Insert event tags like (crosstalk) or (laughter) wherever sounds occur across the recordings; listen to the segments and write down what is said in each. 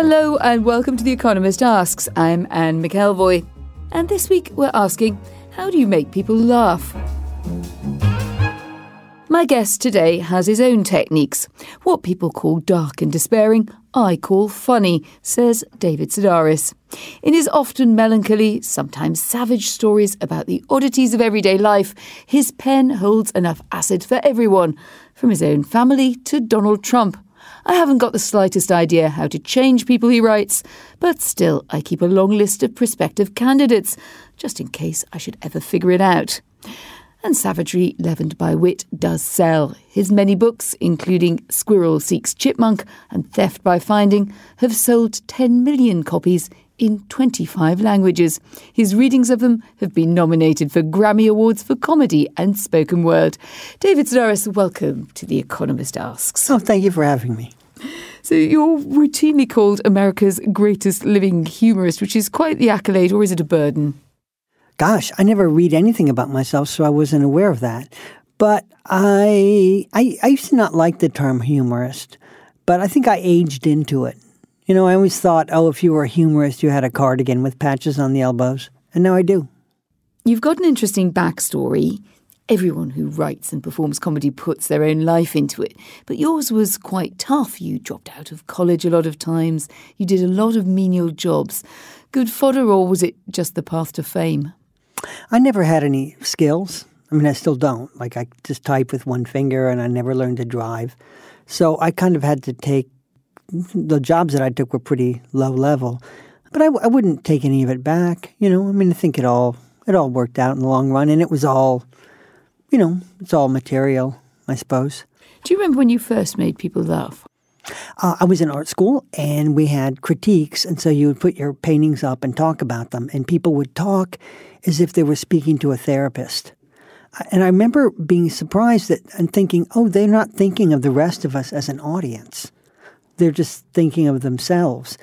Hello and welcome to The Economist Asks. I'm Anne McElvoy. And this week we're asking how do you make people laugh? My guest today has his own techniques. What people call dark and despairing, I call funny, says David Sedaris. In his often melancholy, sometimes savage stories about the oddities of everyday life, his pen holds enough acid for everyone, from his own family to Donald Trump. I haven't got the slightest idea how to change people, he writes, but still I keep a long list of prospective candidates, just in case I should ever figure it out. And savagery leavened by wit does sell. His many books, including Squirrel Seeks Chipmunk and Theft by Finding, have sold 10 million copies in 25 languages. His readings of them have been nominated for Grammy Awards for Comedy and Spoken Word. David Sedaris, welcome to The Economist Asks. Oh, thank you for having me. So you're routinely called America's greatest living humorist, which is quite the accolade, or is it a burden? Gosh, I never read anything about myself, so I wasn't aware of that. But I, I, I used to not like the term humorist, but I think I aged into it. You know, I always thought, oh, if you were a humorist, you had a cardigan with patches on the elbows. And now I do. You've got an interesting backstory. Everyone who writes and performs comedy puts their own life into it. But yours was quite tough. You dropped out of college a lot of times. You did a lot of menial jobs. Good fodder, or was it just the path to fame? I never had any skills. I mean, I still don't. Like, I just type with one finger and I never learned to drive. So I kind of had to take the jobs that I took were pretty low level, but I, I wouldn't take any of it back. You know, I mean, I think it all it all worked out in the long run, and it was all, you know, it's all material, I suppose. Do you remember when you first made people laugh? Uh, I was in art school, and we had critiques, and so you would put your paintings up and talk about them, and people would talk as if they were speaking to a therapist. And I remember being surprised that and thinking, oh, they're not thinking of the rest of us as an audience they're just thinking of themselves.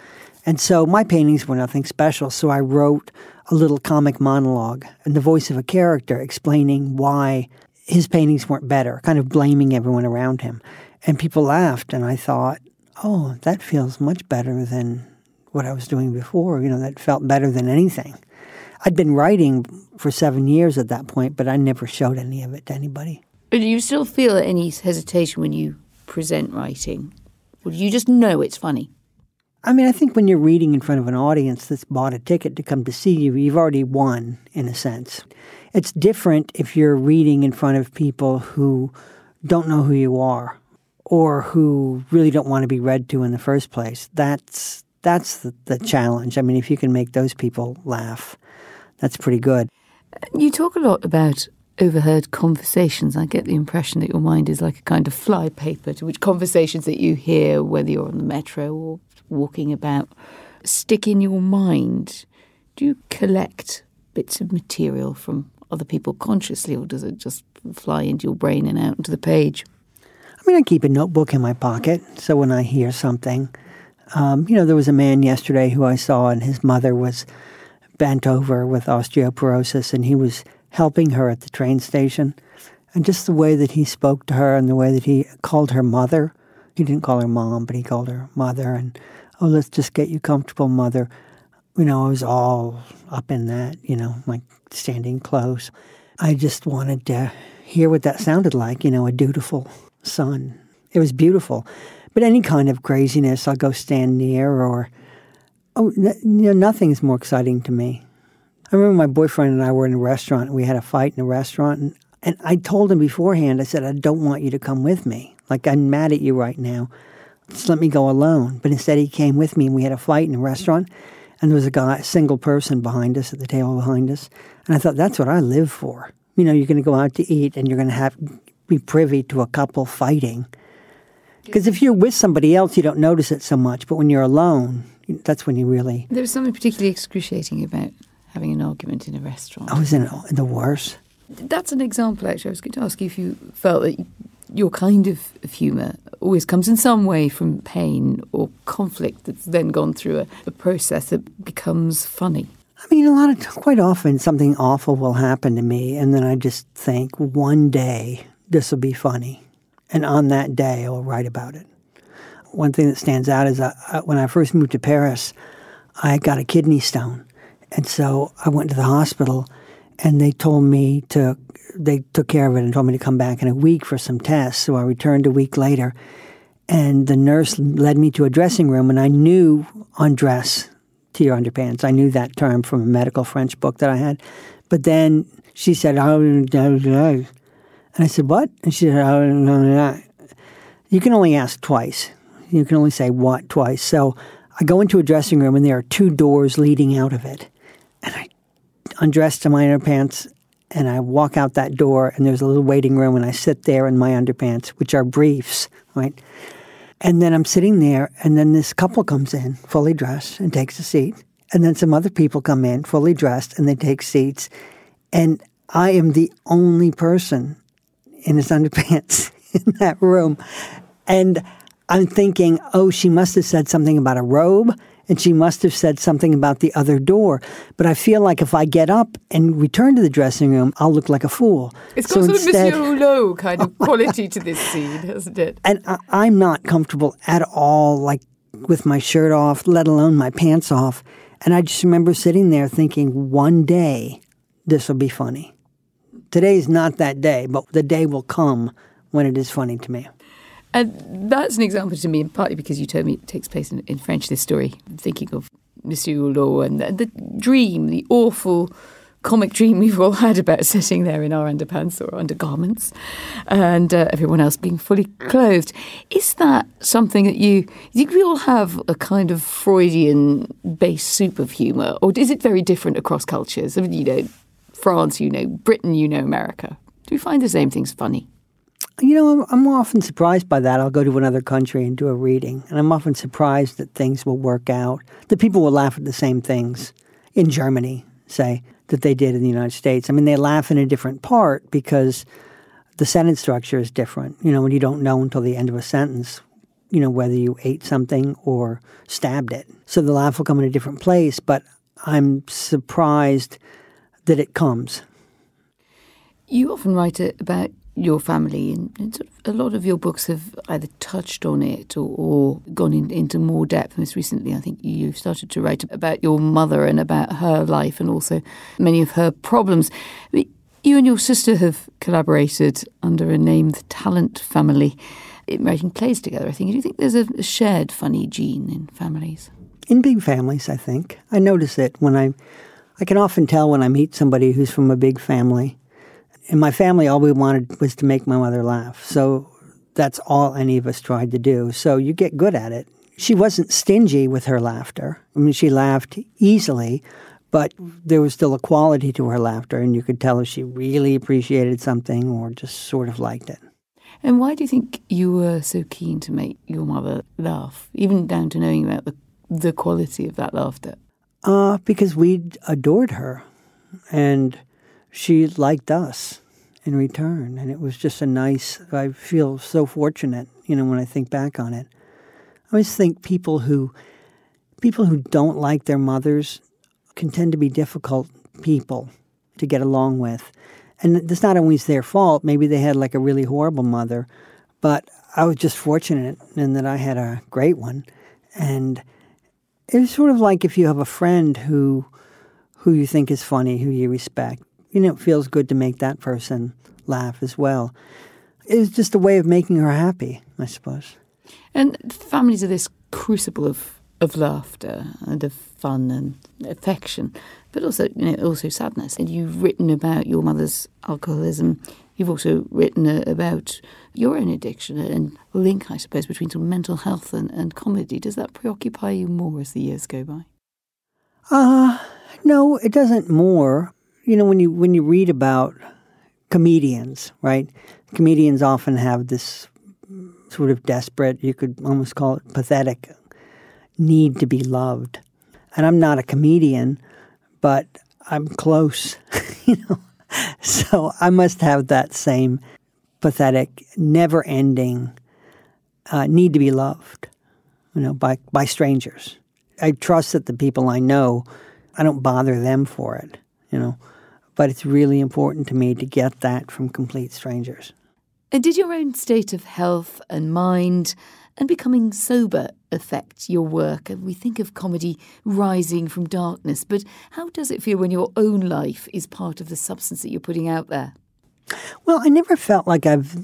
And so my paintings were nothing special, so I wrote a little comic monologue in the voice of a character explaining why his paintings weren't better, kind of blaming everyone around him. And people laughed, and I thought, oh, that feels much better than what I was doing before. You know, that felt better than anything. I'd been writing for seven years at that point, but I never showed any of it to anybody. Do you still feel any hesitation when you present writing? Or do you just know it's funny? I mean, I think when you're reading in front of an audience that's bought a ticket to come to see you, you've already won in a sense. It's different if you're reading in front of people who don't know who you are or who really don't want to be read to in the first place. That's that's the, the challenge. I mean, if you can make those people laugh, that's pretty good. You talk a lot about overheard conversations. I get the impression that your mind is like a kind of flypaper to which conversations that you hear, whether you're on the metro or walking about, stick in your mind. Do you collect bits of material from other people consciously, or does it just fly into your brain and out into the page? I mean, I keep a notebook in my pocket, so when I hear something, um, you know, there was a man yesterday who I saw, and his mother was bent over with osteoporosis, and he was helping her at the train station. And just the way that he spoke to her and the way that he called her mother. He didn't call her mom, but he called her mother. And, oh, let's just get you comfortable, mother. You know, I was all up in that, you know, like standing close. I just wanted to hear what that sounded like, you know, a dutiful son. It was beautiful. But any kind of craziness, I'll go stand near or, oh, you know, nothing's more exciting to me. I remember my boyfriend and I were in a restaurant. And we had a fight in a restaurant, and, and I told him beforehand. I said, "I don't want you to come with me. Like I'm mad at you right now. Just let me go alone." But instead, he came with me, and we had a fight in a restaurant. And there was a guy, a single person behind us at the table behind us. And I thought, that's what I live for. You know, you're going to go out to eat and you're going to have be privy to a couple fighting. Because if you're with somebody else, you don't notice it so much. But when you're alone, that's when you really. There's something particularly excruciating about having an argument in a restaurant. I was in, in the worst. That's an example, actually. I was going to ask you if you felt that your kind of, of humour always comes in some way from pain or conflict that's then gone through a, a process that becomes funny. I mean, a lot of quite often something awful will happen to me, and then I just think one day this will be funny, and on that day I'll write about it. One thing that stands out is that uh, when I first moved to Paris, I got a kidney stone, and so I went to the hospital, and they told me to they took care of it and told me to come back in a week for some tests. So I returned a week later, and the nurse led me to a dressing room, and I knew undress to your underpants. I knew that term from a medical French book that I had. But then she said, oh, and I said, what? And she said, oh, you can only ask twice. You can only say what twice. So I go into a dressing room, and there are two doors leading out of it. And I undress to my underpants and I walk out that door, and there's a little waiting room, and I sit there in my underpants, which are briefs, right? And then I'm sitting there, and then this couple comes in, fully dressed, and takes a seat. And then some other people come in, fully dressed, and they take seats. And I am the only person in his (laughs) underpants in that room. And I'm thinking, oh, she must have said something about a robe and she must have said something about the other door. But I feel like if I get up and return to the dressing room, I'll look like a fool. It's got so sort instead, of Monsieur Hulot kind of quality to this scene, hasn't it? And I, am not comfortable at all, like with my shirt off, let alone my pants off. And I just remember sitting there thinking, one day this will be funny. Today's not that day, but the day will come when it is funny to me. And that's an example to me, partly because you told me it takes place in, in French, this story, thinking of Monsieur Hulot and the, the, dream, the awful comic dream we've all had about (laughs) sitting there in our underpants or undergarments and uh, everyone else being fully clothed. Is that something that you, think we all have a kind of Freudian base soup of humour, or is it very different across cultures? I mean, you know, France, you know, Britain, you know, America. Do we find the same things funny? You know, I'm, often surprised by that. I'll go to another country and do a reading, and I'm often surprised that things will work out. That people will laugh at the same things in Germany, say, that they did in the United States. I mean, they laugh in a different part because the sentence structure is different. You know, when you don't know until the end of a sentence, you know, whether you ate something or stabbed it. So the laugh will come in a different place, but I'm surprised that it comes. You often write about your family, and, sort of a lot of your books have either touched on it or, or gone in, into more depth. Most recently, I think you've started to write about your mother and about her life and also many of her problems. You and your sister have collaborated under a name, the Talent Family, in writing plays together. I think. Do you think there's a shared funny gene in families? In big families, I think I notice it when I. I can often tell when I meet somebody who's from a big family in my family, all we wanted was to make my mother laugh. So that's all any of us tried to do. So you get good at it. She wasn't stingy with her laughter. I mean, she laughed easily, but there was still a quality to her laughter, and you could tell if she really appreciated something or just sort of liked it. And why do you think you were so keen to make your mother laugh, even down to knowing about the, the quality of that laughter? Uh, because we adored her. And she liked us in return. And it was just a nice, I feel so fortunate, you know, when I think back on it. I always think people who, people who don't like their mothers can tend to be difficult people to get along with. And it's not always their fault. Maybe they had like a really horrible mother, but I was just fortunate in that I had a great one. And it was sort of like if you have a friend who who you think is funny, who you respect you know, it feels good to make that person laugh as well. It's just a way of making her happy, I suppose. And families are this crucible of, of laughter and of fun and affection, but also you know also sadness. And you've written about your mother's alcoholism. You've also written uh, about your own addiction and link, I suppose, between sort of mental health and, and comedy. Does that preoccupy you more as the years go by? Uh, no, it doesn't more you know when you when you read about comedians, right? Comedians often have this sort of desperate, you could almost call it pathetic, need to be loved. And I'm not a comedian, but I'm close, (laughs) you know. So I must have that same pathetic, never ending uh, need to be loved, you know, by, by strangers. I trust that the people I know, I don't bother them for it, you know. But it's really important to me to get that from complete strangers. And did your own state of health and mind and becoming sober affect your work? And we think of comedy rising from darkness, but how does it feel when your own life is part of the substance that you're putting out there? Well, I never felt like I've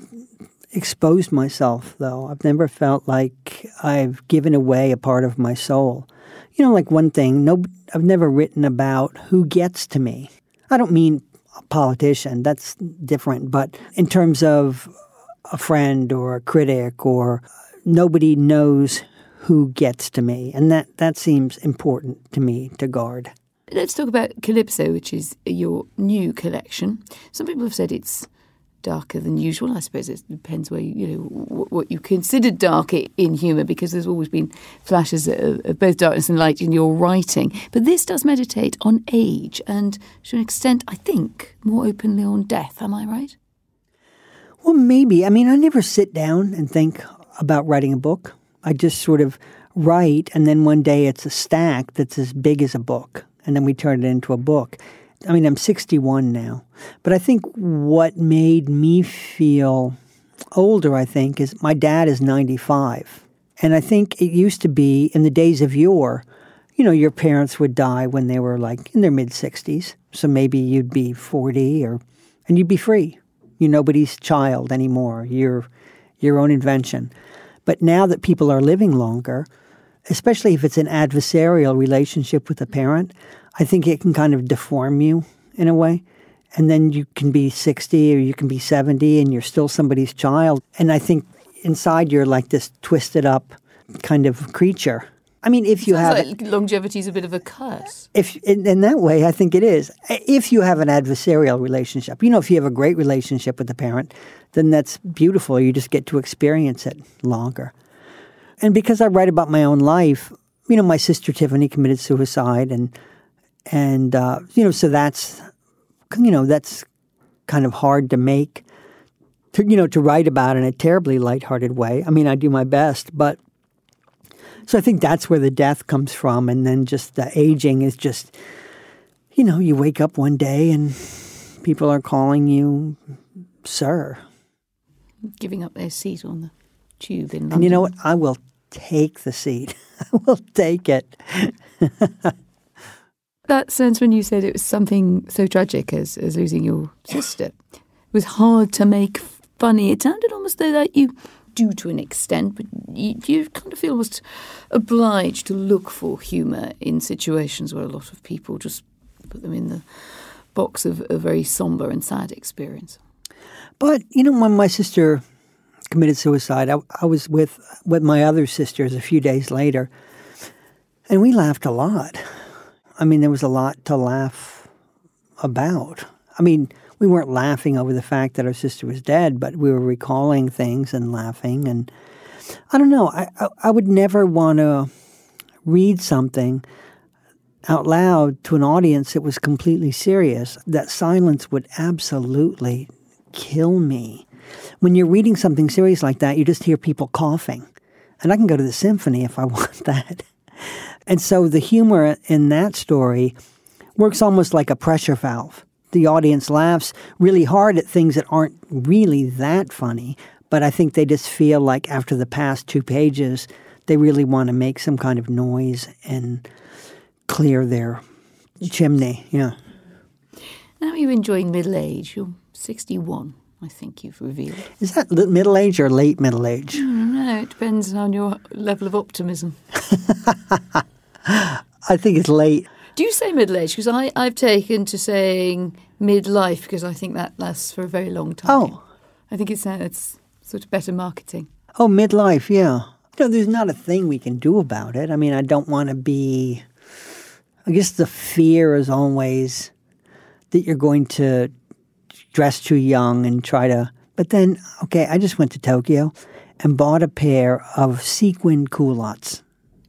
exposed myself, though. I've never felt like I've given away a part of my soul. You know, like one thing, no, I've never written about who gets to me. I don't mean a politician, that's different, but in terms of a friend or a critic or nobody knows who gets to me. And that, that seems important to me to guard. Let's talk about Calypso, which is your new collection. Some people have said it's darker than usual. I suppose it depends where you, know what you consider dark in humour, because there's always been flashes of both darkness and light in your writing. But this does meditate on age and, to an extent, I think, more openly on death. Am I right? Well, maybe. I mean, I never sit down and think about writing a book. I just sort of write, and then one day it's a stack that's as big as a book, and then we turn it into a book. I mean, I'm 61 now, but I think what made me feel older, I think, is my dad is 95. And I think it used to be in the days of yore, you know, your parents would die when they were like in their mid 60s. So maybe you'd be 40 or, and you'd be free. You're nobody's child anymore. You're your own invention. But now that people are living longer, especially if it's an adversarial relationship with a parent, I think it can kind of deform you in a way. And then you can be 60 or you can be 70 and you're still somebody's child. And I think inside you're like this twisted up kind of creature. I mean, if you have like longevity is a bit of a curse. If in, in, that way, I think it is. If you have an adversarial relationship, you know, if you have a great relationship with the parent, then that's beautiful. You just get to experience it longer. And because I write about my own life, you know, my sister Tiffany committed suicide, and and uh, you know, so that's you know that's kind of hard to make, to you know, to write about in a terribly lighthearted way. I mean, I do my best, but so I think that's where the death comes from, and then just the aging is just, you know, you wake up one day and people are calling you sir, giving up their seat on the tube in London. And you know what? I will take the seat. (laughs) I will take it. (laughs) that sense when you said it was something so tragic as, as losing your sister it was hard to make funny. It sounded almost though that you do to an extent, but you, you kind of feel almost obliged to look for humour in situations where a lot of people just put them in the box of a very somber and sad experience. But you know, when my sister committed suicide, I, I was with with my other sisters a few days later, and we laughed a lot. I mean, there was a lot to laugh about. I mean, we weren't laughing over the fact that our sister was dead, but we were recalling things and laughing. And I don't know. I I, I would never want to read something out loud to an audience that was completely serious. That silence would absolutely kill me. When you're reading something serious like that, you just hear people coughing. And I can go to the symphony if I (laughs) want that. And so the humor in that story works almost like a pressure valve. The audience laughs really hard at things that aren't really that funny, but I think they just feel like after the past two pages, they really want to make some kind of noise and clear their chimney. Yeah. Now you're enjoying middle age. You're 61, I think you've revealed. Is that middle age or late middle age? No. It depends on your level of optimism. (laughs) I think it's late. Do you say middle age? Because I've taken to saying midlife because I think that lasts for a very long time. Oh. I think it's, uh, it's sort of better marketing. Oh, midlife, yeah. Know, there's not a thing we can do about it. I mean, I don't want to be. I guess the fear is always that you're going to dress too young and try to. But then, okay, I just went to Tokyo and bought a pair of sequin culottes.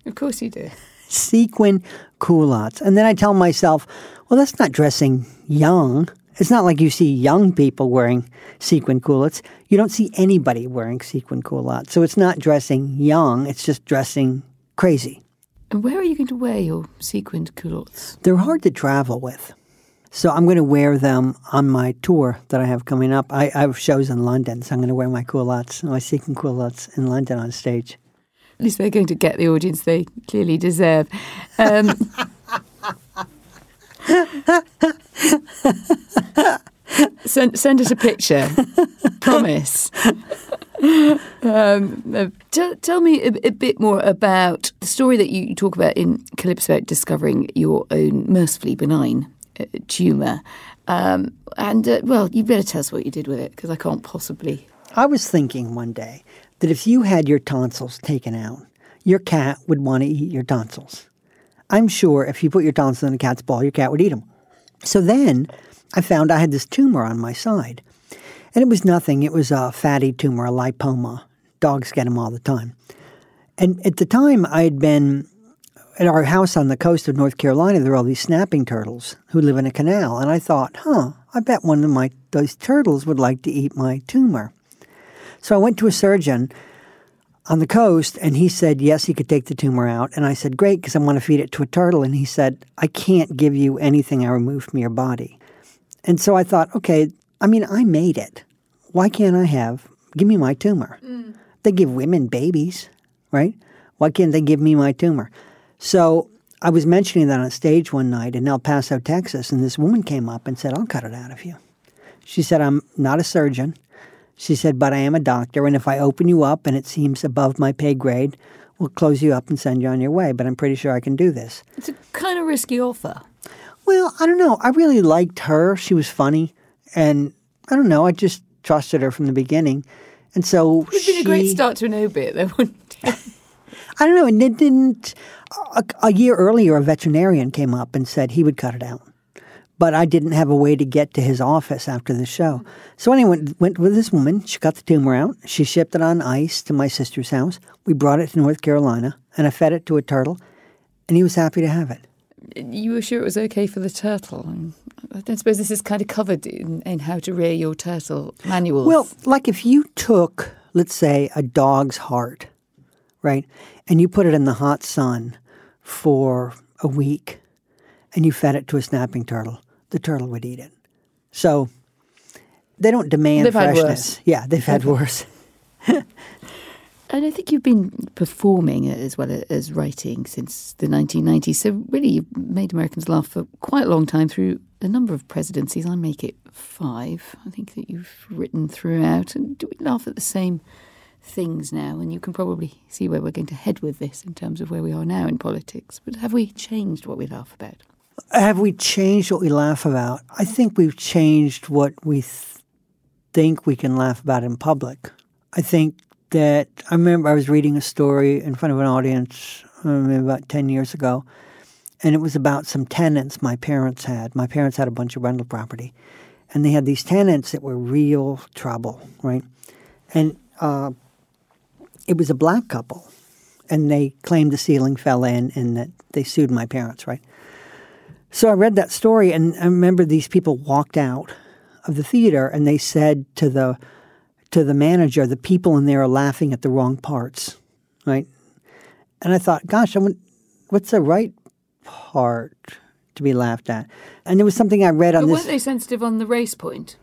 Of course you do. Sequin culottes. And then I tell myself, well, that's not dressing young. It's not like you see young people wearing sequin culottes. You don't see anybody wearing sequin culottes. So it's not dressing young, it's just dressing crazy. And where are you going to wear your sequined culottes? They're hard to travel with. So I'm going to wear them on my tour that I have coming up. I, I have shows in London, so I'm going to wear my culottes, my sequin culottes in London on stage. At least they're going to get the audience they clearly deserve. Um, (laughs) send, send us a picture. (laughs) Promise. Um, uh, tell, tell me a, a, bit more about the story that you talk about in Calypso about discovering your own mercifully benign tumour. Um, and, uh, well, you better tell us what you did with it because I can't possibly. I was thinking one day that if you had your tonsils taken out, your cat would want to eat your tonsils. I'm sure if you put your tonsils in a cat's ball, your cat would eat them. So then I found I had this tumor on my side. And it was nothing. It was a fatty tumor, a lipoma. Dogs get them all the time. And at the time, I had been at our house on the coast of North Carolina. There are all these snapping turtles who live in a canal. And I thought, huh, I bet one of my those turtles would like to eat my tumor. So I went to a surgeon on the coast, and he said, yes, he could take the tumor out. And I said, great, because I want to feed it to a turtle. And he said, I can't give you anything I removed from your body. And so I thought, okay, I mean, I made it. Why can't I have, give me my tumor? Mm. They give women babies, right? Why can't they give me my tumor? So I was mentioning that on stage one night in El Paso, Texas, and this woman came up and said, I'll cut it out of you. She said, I'm not a surgeon. She said, But I am a doctor, and if I open you up and it seems above my pay grade, we'll close you up and send you on your way. But I'm pretty sure I can do this. It's a kind of risky offer. Well, I don't know. I really liked her. She was funny. And I don't know. I just trusted her from the beginning. And so it would been a great start to an obit, though, wouldn't it? (laughs) I don't know. And it didn't. A, a year earlier, a veterinarian came up and said he would cut it out but I didn't have a way to get to his office after the show. So anyway, went, went with this woman. She got the tumor out. She shipped it on ice to my sister's house. We brought it to North Carolina, and I fed it to a turtle, and he was happy to have it. You were sure it was okay for the turtle? I don't suppose this is kind of covered in, in how to rear your turtle manuals. Well, like if you took, let's say, a dog's heart, right, and you put it in the hot sun for a week, and you fed it to a snapping turtle the turtle would eat it. So they don't demand they've freshness. Yeah, they've had (laughs) worse. and I think you've been performing as well as writing since the 1990s. So really, you've made Americans laugh for quite a long time through a number of presidencies. I make it five. I think that you've written throughout. And do we laugh at the same things now? And you can probably see where we're going to head with this in terms of where we are now in politics. But have we changed what we laugh about? Have we changed what we laugh about? I think we've changed what we th- think we can laugh about in public. I think that I remember I was reading a story in front of an audience um, about 10 years ago, and it was about some tenants my parents had. My parents had a bunch of rental property, and they had these tenants that were real trouble, right? And uh, it was a black couple, and they claimed the ceiling fell in and that they sued my parents, right? So I read that story, and I remember these people walked out of the theater, and they said to the to the manager, "The people in there are laughing at the wrong parts," right? And I thought, "Gosh, I'm, what's the right part to be laughed at?" And there was something I read on but this. Weren't they sensitive on the race point?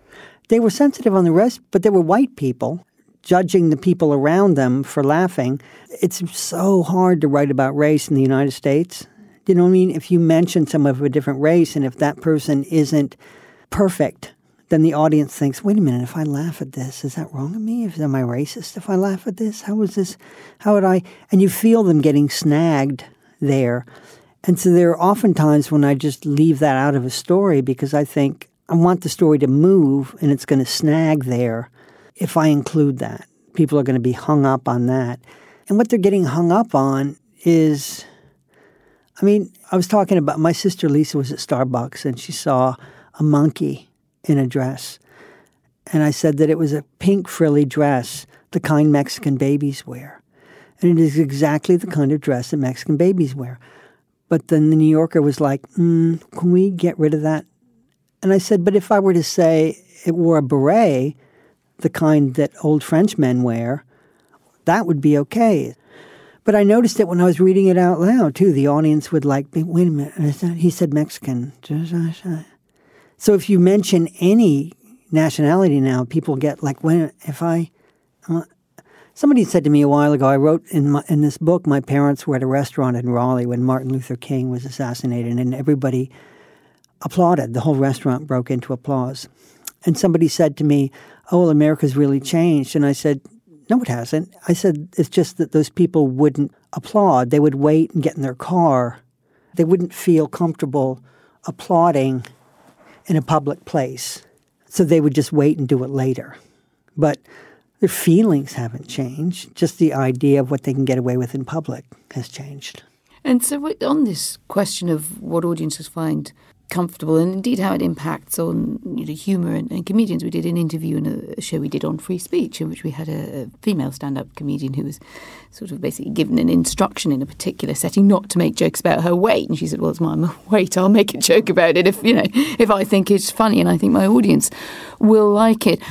They were sensitive on the race, but they were white people judging the people around them for laughing. It's so hard to write about race in the United States you know what I mean? If you mention someone of a different race and if that person isn't perfect, then the audience thinks, wait a minute, if I laugh at this, is that wrong of me? If, am I racist if I laugh at this? How is this? How would I? And you feel them getting snagged there. And so there are often times when I just leave that out of a story because I think I want the story to move and it's going to snag there if I include that. People are going to be hung up on that. And what they're getting hung up on is I mean, I was talking about my sister Lisa was at Starbucks and she saw a monkey in a dress. and I said that it was a pink frilly dress, the kind Mexican babies wear. And it is exactly the kind of dress that Mexican babies wear. But then the New Yorker was like, mm, can we get rid of that? And I said, but if I were to say it wore a beret, the kind that old French men wear, that would be okay. But I noticed that when I was reading it out loud too. The audience would like, wait a minute, he said Mexican. So if you mention any nationality now, people get like, when if I, uh, somebody said to me a while ago, I wrote in my, in this book, my parents were at a restaurant in Raleigh when Martin Luther King was assassinated, and everybody applauded. The whole restaurant broke into applause. And somebody said to me, "Oh, well, America's really changed," and I said, "No, it hasn't." I said, "It's just that those people wouldn't applaud. They would wait and get in their car. They wouldn't feel comfortable applauding." in a public place. So they would just wait and do it later. But their feelings haven't changed. Just the idea of what they can get away with in public has changed. And so, on this question of what audiences find comfortable and indeed how it impacts on you know, humour and, and, comedians. We did an interview in a, a, show we did on free speech in which we had a, a female stand-up comedian who was sort of basically given an instruction in a particular setting not to make jokes about her weight. And she said, well, it's my weight. I'll make a joke about it if, you know, if I think it's funny and I think my audience will like it.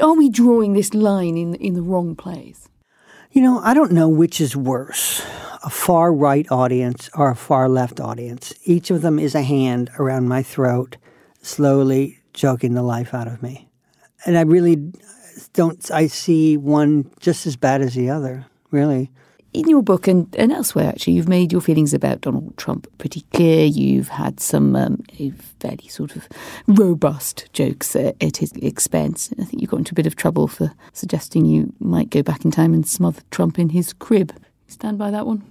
Are we drawing this line in, in the wrong place? You know, I don't know which is worse a far right audience or a far left audience. Each of them is a hand around my throat, slowly choking the life out of me. And I really don't, I see one just as bad as the other, really in your book and, and elsewhere, actually, you've made your feelings about Donald Trump pretty clear. You've had some um, fairly sort of robust jokes uh, at his expense. I think you got into a bit of trouble for suggesting you might go back in time and smother Trump in his crib. Stand by that one?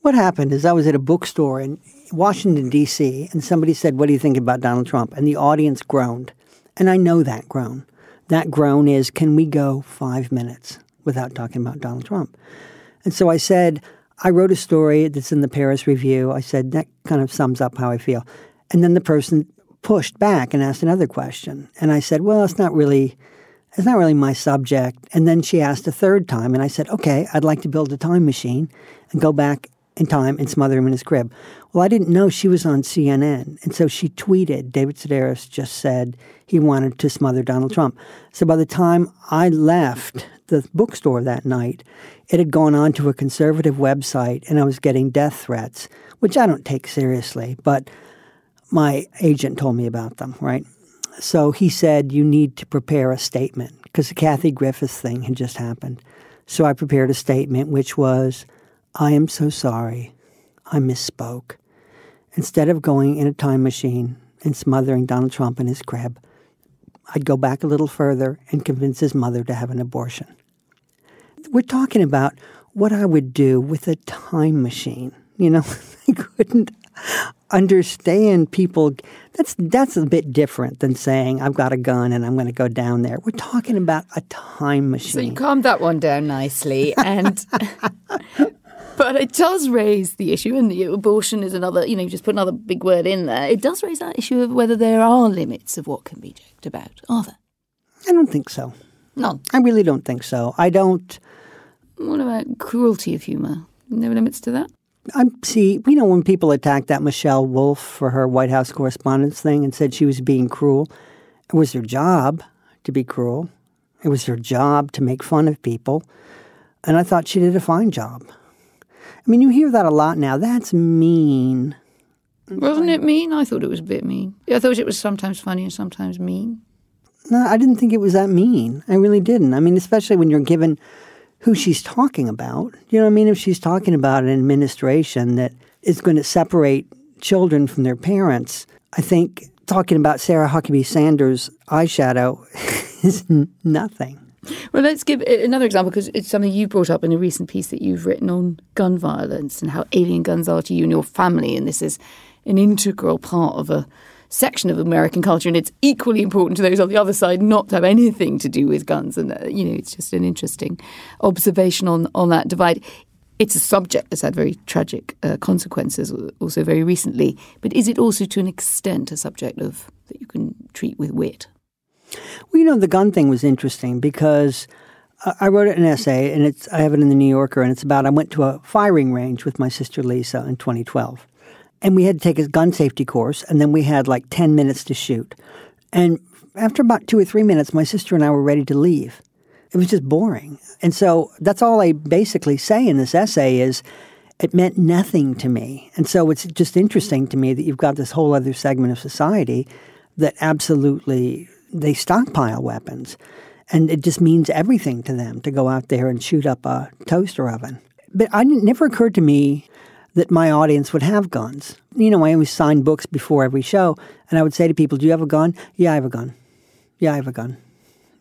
What happened is I was at a bookstore in Washington, D.C., and somebody said, What do you think about Donald Trump? And the audience groaned. And I know that groan. That groan is, Can we go five minutes without talking about Donald Trump? And so I said, I wrote a story that's in the Paris Review. I said, that kind of sums up how I feel. And then the person pushed back and asked another question. And I said, well, it's not really it's not really my subject. And then she asked a third time, and I said, okay, I'd like to build a time machine and go back in time and smother him in his crib. Well, I didn't know she was on CNN. And so she tweeted, David Sedaris just said he wanted to smother Donald Trump. So by the time I left the bookstore that night, it had gone on to a conservative website and I was getting death threats, which I don't take seriously, but my agent told me about them, right? So he said, You need to prepare a statement because the Kathy Griffin's thing had just happened. So I prepared a statement which was, I am so sorry. I misspoke. Instead of going in a time machine and smothering Donald Trump in his crib, I'd go back a little further and convince his mother to have an abortion. We're talking about what I would do with a time machine. You know, (laughs) I couldn't understand people. That's that's a bit different than saying I've got a gun and I'm going to go down there. We're talking about a time machine. So you calmed that one down nicely, and (laughs) (laughs) but it does raise the issue, and the abortion is another. You know, you just put another big word in there. It does raise that issue of whether there are limits of what can be joked about. Are there? I don't think so. None. I really don't think so. I don't. What about cruelty of humour? No limits to that. I see. You know, when people attacked that Michelle Wolf for her White House correspondence thing and said she was being cruel, it was her job to be cruel. It was her job to make fun of people, and I thought she did a fine job. I mean, you hear that a lot now. That's mean. Wasn't it mean? I thought it was a bit mean. I thought it was sometimes funny and sometimes mean. No, I didn't think it was that mean. I really didn't. I mean, especially when you're given who she's talking about. You know what I mean? If she's talking about an administration that is going to separate children from their parents, I think talking about Sarah Huckabee Sanders' eyeshadow (laughs) is nothing. Well, let's give another example because it's something you brought up in a recent piece that you've written on gun violence and how alien guns are to you and your family. And this is an integral part of a section of American culture, and it's equally important to those on the other side not to have anything to do with guns. And uh, you know, it's just an interesting observation on on that divide. It's a subject that's had very tragic uh, consequences, also very recently. But is it also, to an extent, a subject of that you can treat with wit? Well, you know, the gun thing was interesting because I wrote an essay, and it's I have it in the New Yorker, and it's about I went to a firing range with my sister Lisa in 2012, and we had to take a gun safety course, and then we had like 10 minutes to shoot, and after about two or three minutes, my sister and I were ready to leave. It was just boring, and so that's all I basically say in this essay is. It meant nothing to me. And so it's just interesting to me that you've got this whole other segment of society that absolutely they stockpile weapons. And it just means everything to them to go out there and shoot up a toaster oven. But it never occurred to me that my audience would have guns. You know, I always sign books before every show, and I would say to people, Do you have a gun? Yeah, I have a gun. Yeah, I have a gun.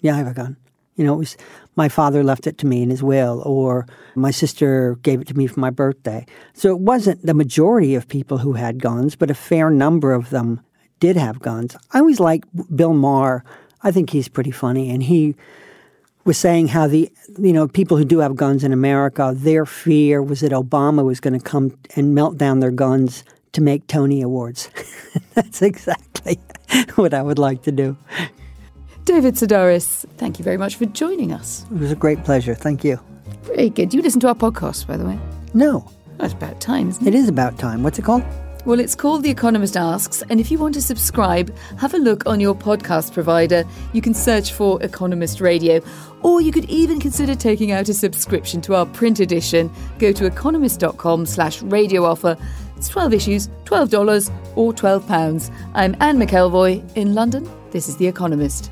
Yeah, I have a gun. You know, it was my father left it to me in his will, or my sister gave it to me for my birthday. So it wasn't the majority of people who had guns, but a fair number of them did have guns. I always like Bill Maher I think he's pretty funny, and he was saying how the you know people who do have guns in America, their fear was that Obama was going to come and melt down their guns to make Tony Awards. (laughs) That's exactly (laughs) what I would like to do. David Sedaris, thank you very much for joining us. It was a great pleasure. Thank you. Very good. Do You listen to our podcast, by the way? No. Oh, That's about time, isn't it? It is about time. What's it called? Well, it's called The Economist Asks, and if you want to subscribe, have a look on your podcast provider. You can search for Economist Radio, or you could even consider taking out a subscription to our print edition. Go to economist.com slash radio offer. It's 12 issues, $12 or £12. I'm Anne McElvoy in London. This is The Economist.